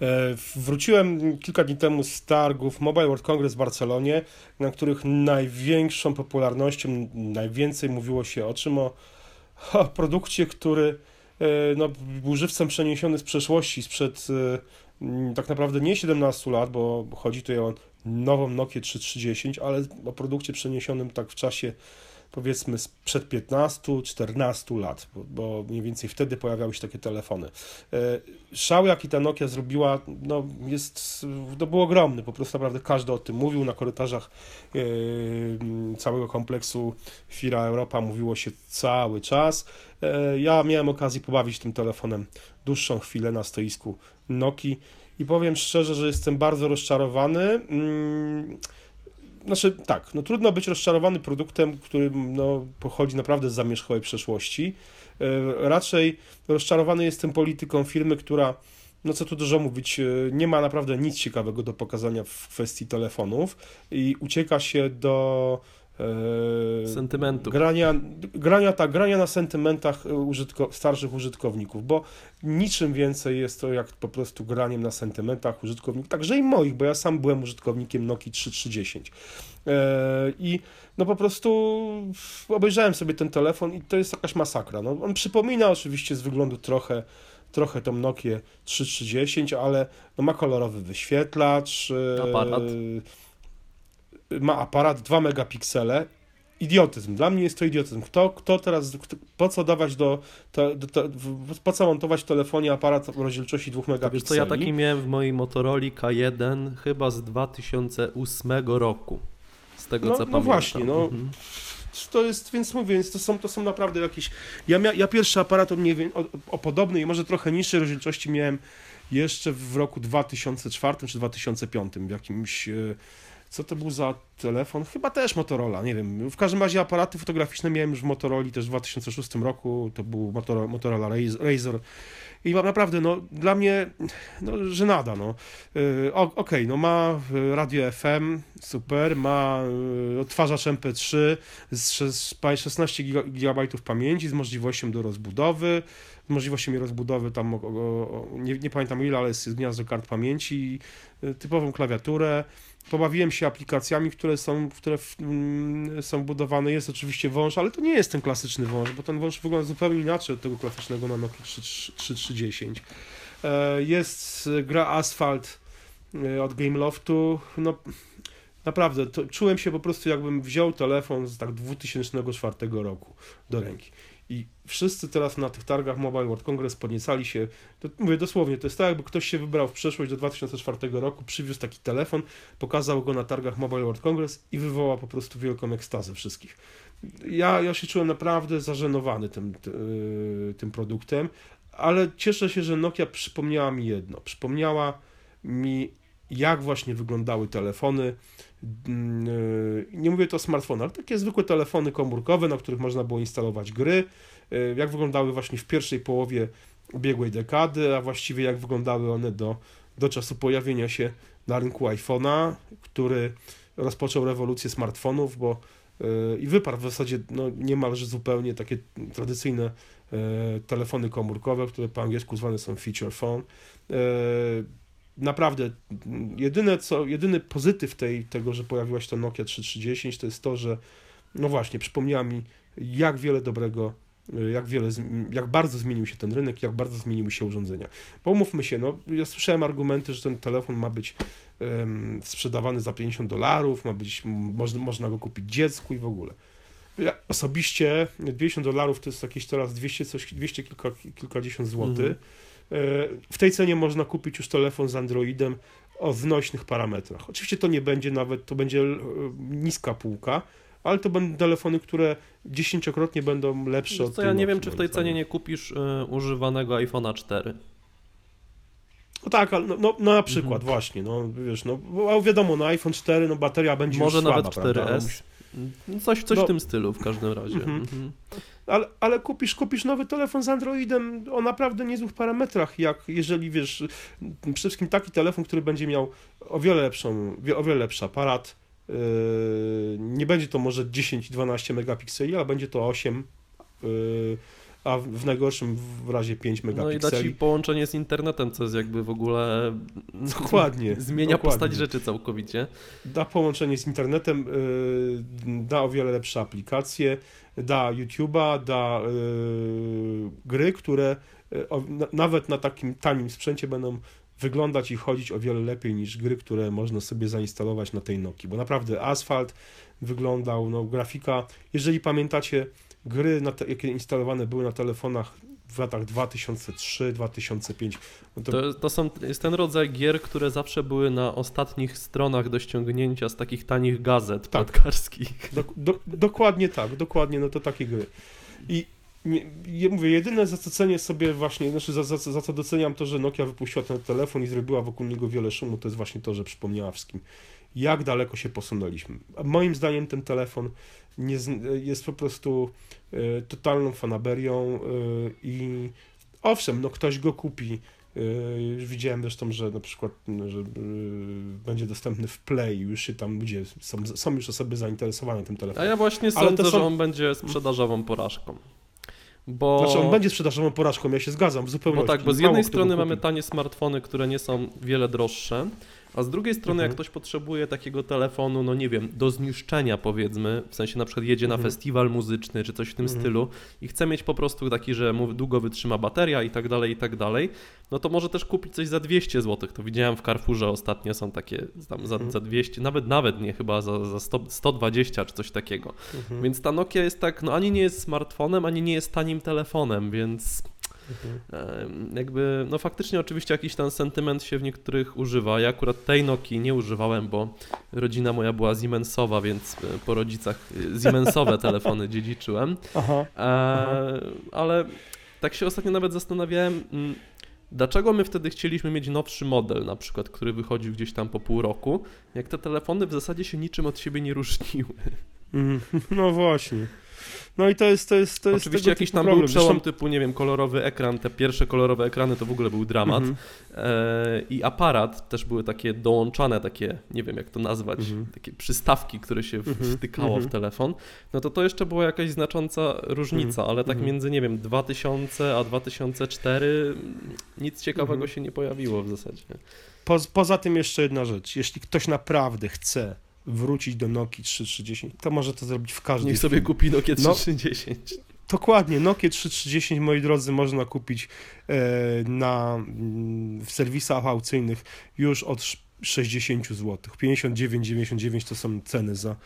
E, wróciłem kilka dni temu z targów Mobile World Congress w Barcelonie, na których największą popularnością, najwięcej mówiło się o czym? O, o produkcie, który e, no, był żywcem przeniesiony z przeszłości, sprzed e, tak naprawdę nie 17 lat, bo chodzi tutaj o nową Nokia 3310, ale o produkcie przeniesionym tak w czasie powiedzmy sprzed 15-14 lat, bo, bo, mniej więcej wtedy pojawiały się takie telefony. E, szał, jaki ta Nokia zrobiła, no jest, to był ogromny, po prostu naprawdę każdy o tym mówił, na korytarzach e, całego kompleksu Fira Europa mówiło się cały czas. E, ja miałem okazję pobawić tym telefonem dłuższą chwilę na stoisku Nokii i powiem szczerze, że jestem bardzo rozczarowany. Mm, znaczy tak, no trudno być rozczarowany produktem, który no, pochodzi naprawdę z zamierzchłej przeszłości. E, raczej rozczarowany jestem polityką firmy, która, no co tu dużo mówić, e, nie ma naprawdę nic ciekawego do pokazania w kwestii telefonów i ucieka się do e, sentymentu. Grania, grania, tak, grania na sentymentach użytko, starszych użytkowników, bo niczym więcej jest to jak po prostu graniem na sentymentach użytkowników, także i moich, bo ja sam byłem użytkownikiem Nokia 3310. E, I no po prostu obejrzałem sobie ten telefon i to jest jakaś masakra. No, on przypomina oczywiście z wyglądu trochę trochę tą Nokia 3310, ale no ma kolorowy wyświetlacz. E, aparat. Ma aparat 2 megapiksele idiotyzm. Dla mnie jest to idiotyzm. Kto, kto teraz, kto, po co dawać do, to, do, to, po co montować w telefonie aparat o rozdzielczości 2 megapikseli? Wiesz co, ja taki miałem w mojej Motorola K1 chyba z 2008 roku, z tego no, co no pamiętam. No właśnie, no. Mhm. To jest, więc mówię, więc to są, to są naprawdę jakieś... Ja, mia, ja pierwszy aparat o, nie wiem, o, o podobnej, może trochę niższej rozdzielczości miałem jeszcze w roku 2004 czy 2005 w jakimś e, co to był za telefon? Chyba też Motorola, nie wiem. W każdym razie aparaty fotograficzne miałem już w Motorola też w 2006 roku. To był Motorola, Motorola Razor. I naprawdę, no, dla mnie, no, żenada, no. Yy, Okej, okay, no ma y, radio FM, super, ma yy, odtwarzacz MP3 z 16 GB pamięci z możliwością do rozbudowy, możliwością rozbudowy tam, o, o, nie, nie, pamiętam ile, ale jest gniazdo kart pamięci, yy, typową klawiaturę, Pobawiłem się aplikacjami, które są, które w, mm, są budowane. Jest oczywiście wąż, ale to nie jest ten klasyczny wąż, bo ten wąż wygląda zupełnie inaczej od tego klasycznego na Nokia 3310. E, jest gra Asphalt e, od Gameloftu. No, naprawdę, to, czułem się po prostu jakbym wziął telefon z tak 2004 roku do ręki. I wszyscy teraz na tych targach Mobile World Congress podniecali się, to mówię dosłownie, to jest tak jakby ktoś się wybrał w przeszłość do 2004 roku, przywiózł taki telefon, pokazał go na targach Mobile World Congress i wywołał po prostu wielką ekstazę wszystkich. Ja, ja się czułem naprawdę zażenowany tym, yy, tym produktem, ale cieszę się, że Nokia przypomniała mi jedno. Przypomniała mi, jak właśnie wyglądały telefony. Yy, nie mówię to o smartfonach, ale takie zwykłe telefony komórkowe, na których można było instalować gry, E, jak wyglądały właśnie w pierwszej połowie ubiegłej dekady, a właściwie jak wyglądały one do, do czasu pojawienia się na rynku iPhone'a, który rozpoczął rewolucję smartfonów, bo e, i wyparł w zasadzie no, niemalże zupełnie takie tradycyjne telefony komórkowe, które po angielsku zwane są feature phone. Naprawdę, jedyne co, jedyny pozytyw tej, tego, że pojawiła się Nokia 3310 to jest to, że no właśnie, przypomniała mi jak wiele dobrego jak wiele, jak bardzo zmienił się ten rynek, jak bardzo zmieniły się urządzenia. Pomówmy się, no, ja słyszałem argumenty, że ten telefon ma być um, sprzedawany za 50 dolarów, ma być, można, można go kupić dziecku i w ogóle. Ja osobiście 50 dolarów to jest jakieś teraz 200, coś, 200 kilka, kilkadziesiąt złotych. Mhm. W tej cenie można kupić już telefon z Androidem o znośnych parametrach. Oczywiście to nie będzie nawet, to będzie e, niska półka, ale to będą telefony, które dziesięciokrotnie będą lepsze od Ja nie wiem, czy w tej cenie nie kupisz y, używanego iPhone'a 4. No tak, ale no, no, no na przykład mhm. właśnie, no wiesz, no wiadomo, na iPhone 4 no bateria będzie Może już nawet 4S. No, coś, coś no, w tym stylu w każdym razie. Mhm. Mhm. Ale, ale kupisz, kupisz nowy telefon z Androidem o naprawdę niezłych parametrach, jak jeżeli wiesz, przede wszystkim taki telefon, który będzie miał o wiele lepszą, o wiele lepszy aparat, Yy, nie będzie to może 10-12 megapikseli, ale będzie to 8, yy, a w najgorszym w razie 5 No i da ci megapikseli. połączenie z internetem, co jest jakby w ogóle... Dokładnie, Zmienia dokładnie. postać rzeczy całkowicie. Da połączenie z internetem, y, da o wiele lepsze aplikacje, da YouTube'a, da y, gry, które y, nawet na takim tanim sprzęcie będą wyglądać i chodzić o wiele lepiej niż gry, które można sobie zainstalować na tej Nokii, bo naprawdę Asphalt wyglądał, no grafika, jeżeli pamiętacie gry, na te, jakie instalowane były na telefonach w latach 2003-2005, no to, To, to są, jest ten rodzaj gier, które zawsze były na ostatnich stronach do ściągnięcia z takich tanich gazet Tak. plotkarskich. Do, do, dokładnie tak, dokładnie, no to takie gry. I nie, mówię, jedyne za co cenię sobie właśnie, znaczy za, za, za co doceniam to, że Nokia wypuściła ten telefon i zrobiła wokół niego wiele szumu, to jest właśnie to, że przypomniała wszystkim, jak daleko się posunęliśmy. A moim zdaniem ten telefon nie, jest po prostu e, totalną fanaberią e, i owszem, no ktoś go kupi, e, już widziałem zresztą, że na przykład, no, że będzie dostępny w Play, już się tam ludzie, są, są już osoby zainteresowane tym A telefonem. ja właśnie Ale sądzę, są- że on będzie sprzedażową porażką. Bo... Znaczy on będzie sprzedażową porażką, ja się zgadzam w No zupełności. tak, bo z Mało jednej go strony mamy tanie smartfony, które nie są wiele droższe, a z drugiej strony Mhm. jak ktoś potrzebuje takiego telefonu, no nie wiem, do zniszczenia powiedzmy, w sensie na przykład jedzie na Mhm. festiwal muzyczny czy coś w tym Mhm. stylu i chce mieć po prostu taki, że mu długo wytrzyma bateria i tak dalej, i tak dalej, no to może też kupić coś za 200 zł. To widziałem w Carrefourze ostatnio są takie tam za, Mhm. za 200, nawet nawet nie chyba za, za 100, 120 czy coś takiego. Mhm. Więc ta Nokia jest tak, no ani nie jest smartfonem, ani nie jest tanim telefonem, więc Mhm. Em, Jakby, no faktycznie oczywiście jakiś ten sentyment się w niektórych używa. Ja akurat tej Nokii nie używałem, bo rodzina moja była Siemensowa, więc e, po rodzicach e, Siemensowe telefony dziedziczyłem. Aha. E, ale tak się ostatnio nawet zastanawiałem, mm, dlaczego my wtedy chcieliśmy mieć nowszy model, na przykład, który wychodził gdzieś tam po pół roku, jak te telefony w zasadzie się niczym od siebie nie różniły. Mhm. No właśnie. No i to jest, to jest, to jest Oczywiście jakiś tam problem. był przełom Zresztą- typu, nie wiem, kolorowy ekran, te pierwsze kolorowe ekrany to w ogóle był dramat. Mhm. E, I aparat też były takie dołączane, takie, nie wiem jak to nazwać, Mhm. takie przystawki, które się Mhm. wtykało Mhm. w telefon. No to to jeszcze była jakaś znacząca różnica, Mhm. ale tak Mhm. między, nie wiem, 2000 a 2004 nic ciekawego Mhm. się nie pojawiło w zasadzie. Po, poza tym jeszcze jedna rzecz. Jeśli ktoś naprawdę chce wrócić do Nokii 3310, to może to zrobić w każdej Niech sobie kupi Nokia No. 3310. Dokładnie, Nokia 3310, moi drodzy, można kupić e, na, w serwisach aukcyjnych już od sz- 60 zł. 59,99 to są ceny za,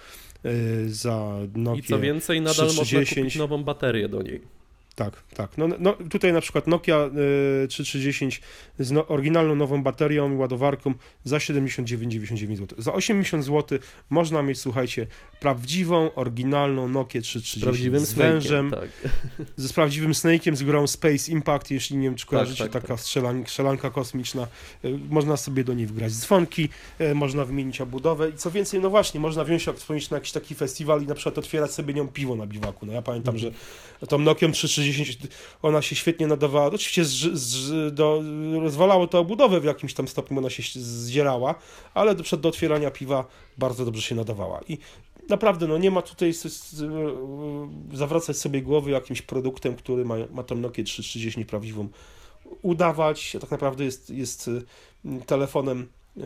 e, za Nokia. I co więcej, nadal można 3310. kupić nową baterię do niej. Tak, tak. No, no, tutaj na przykład Nokia y, 3310 z no, oryginalną nową baterią i ładowarką za 79,99 zł. Za 80 zł można mieć, słuchajcie, prawdziwą, oryginalną Nokię 3310 Z prawdziwym z wężem, tak. ze z prawdziwym Snake'iem, z grą Space Impact, jeśli nie wiem, czy kojarzycie, tak, taka tak. Strzelan, strzelanka kosmiczna. Y, Można sobie do niej wgrać dzwonki, y, można wymienić obudowę i co więcej, no właśnie, można wziąć, jak wspomnieć, na jakiś taki festiwal i na przykład otwierać sobie nią piwo na biwaku. No ja pamiętam, Mhm. że tą Nokią 3310 ona się świetnie nadawała. Oczywiście z, z, do, rozwalało to obudowę w jakimś tam stopniu, ona się zdzierała, ale do, przed do otwierania piwa bardzo dobrze się nadawała. I naprawdę, no nie ma tutaj zawracać sobie głowy jakimś produktem, który ma, ma tą Nokię 3310 prawdziwą udawać. Tak naprawdę jest, jest y, telefonem y,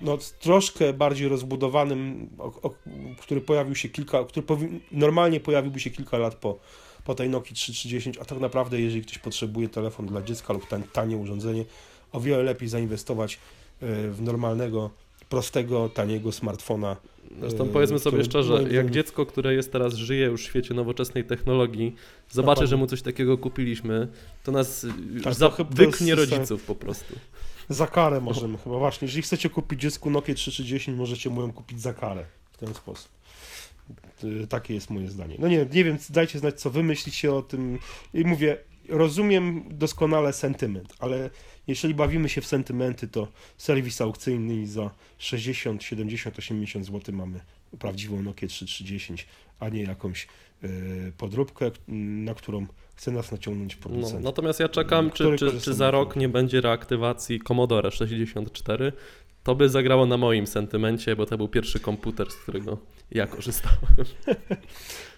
no, troszkę bardziej rozbudowanym, o, o, który pojawił się kilka, który powi- normalnie pojawiłby się kilka lat po, po tej Nokii 3310, a tak naprawdę jeżeli ktoś potrzebuje telefon dla dziecka lub tan, tanie urządzenie, o wiele lepiej zainwestować y, w normalnego, prostego, taniego smartfona. Zresztą Yy, powiedzmy sobie który szczerze, jak dziecko, które jest teraz, żyje już w świecie nowoczesnej technologii, zobaczy, że mu coś takiego kupiliśmy, to nas Tak, tak, to chyba to wyknie rodziców po prostu. Za karę możemy chyba, właśnie. Jeżeli chcecie kupić dziecku Nokia 3310, możecie mu ją kupić za karę w ten sposób. Y, Takie jest moje zdanie. No nie, nie wiem, dajcie znać, co wy myślicie o tym. I mówię, rozumiem doskonale sentyment, ale jeśli bawimy się w sentymenty, to serwis aukcyjny i za 60, 70, 80 zł mamy prawdziwą Nokię 3310, a nie jakąś y, podróbkę, na którą chce nas naciągnąć No, producent. natomiast ja czekam, czy, czy, czy za rok nie będzie reaktywacji Commodore 64. To by zagrało na moim sentymencie, bo to był pierwszy komputer, z którego Ja korzystałem.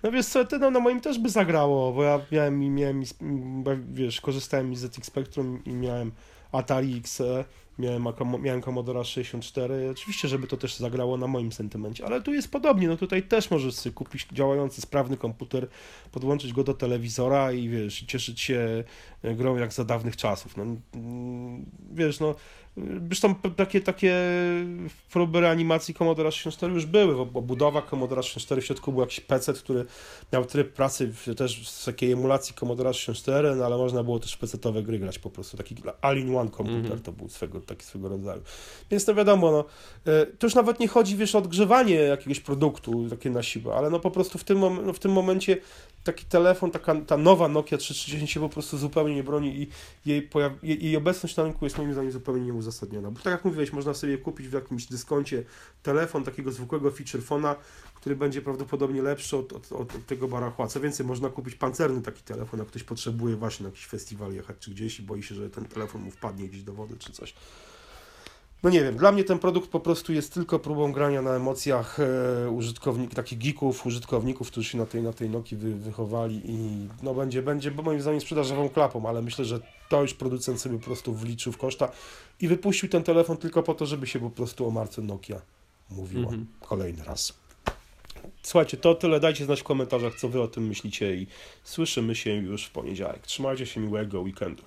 No wiesz co, ty, no, na moim też by zagrało, bo ja miałem, miałem wiesz, korzystałem z ZX Spectrum i miałem Atari XE, miałem, akomo- miałem Commodore 64, oczywiście, żeby to też zagrało na moim sentymencie, ale tu jest podobnie, no tutaj też możesz sobie kupić działający, sprawny komputer, podłączyć go do telewizora i wiesz, cieszyć się e, grą jak za dawnych czasów, no mm, wiesz, no Zresztą takie, takie próby reanimacji Commodore 64 już były, bo budowa Commodore 64 w środku był jakiś PC, który miał tryb pracy w, też z takiej emulacji Commodore 64, no ale można było też PC-owe gry grać po prostu, taki all-in-one komputer Mhm. to był swego, taki swego rodzaju. Więc no wiadomo, no, e, to już nawet nie chodzi, wiesz, o odgrzewanie jakiegoś produktu takie na siłę, ale no po prostu w tym, no, w tym momencie taki telefon, taka ta nowa Nokia 3310 się po prostu zupełnie nie broni i jej, jej, jej obecność na rynku jest moim zdaniem zupełnie nieuzasadniona. Bo tak jak mówiłeś, można sobie kupić w jakimś dyskoncie telefon takiego zwykłego feature phona, który będzie prawdopodobnie lepszy od, od, od, od tego barachła. Co więcej, można kupić pancerny taki telefon, jak ktoś potrzebuje właśnie na jakiś festiwal jechać czy gdzieś i boi się, że ten telefon mu wpadnie gdzieś do wody czy coś. No nie wiem, dla mnie ten produkt po prostu jest tylko próbą grania na emocjach e, użytkowników, takich geeków, użytkowników, którzy się na tej, na tej Nokii wy, wychowali i no będzie, będzie, bo moim zdaniem sprzedażową klapą, ale myślę, że to już producent sobie po prostu wliczył w koszta i wypuścił ten telefon tylko po to, żeby się po prostu o marce Nokia mówiło Mhm. kolejny raz. Słuchajcie, to tyle. Dajcie znać w komentarzach, co wy o tym myślicie i słyszymy się już w poniedziałek. Trzymajcie się miłego weekendu.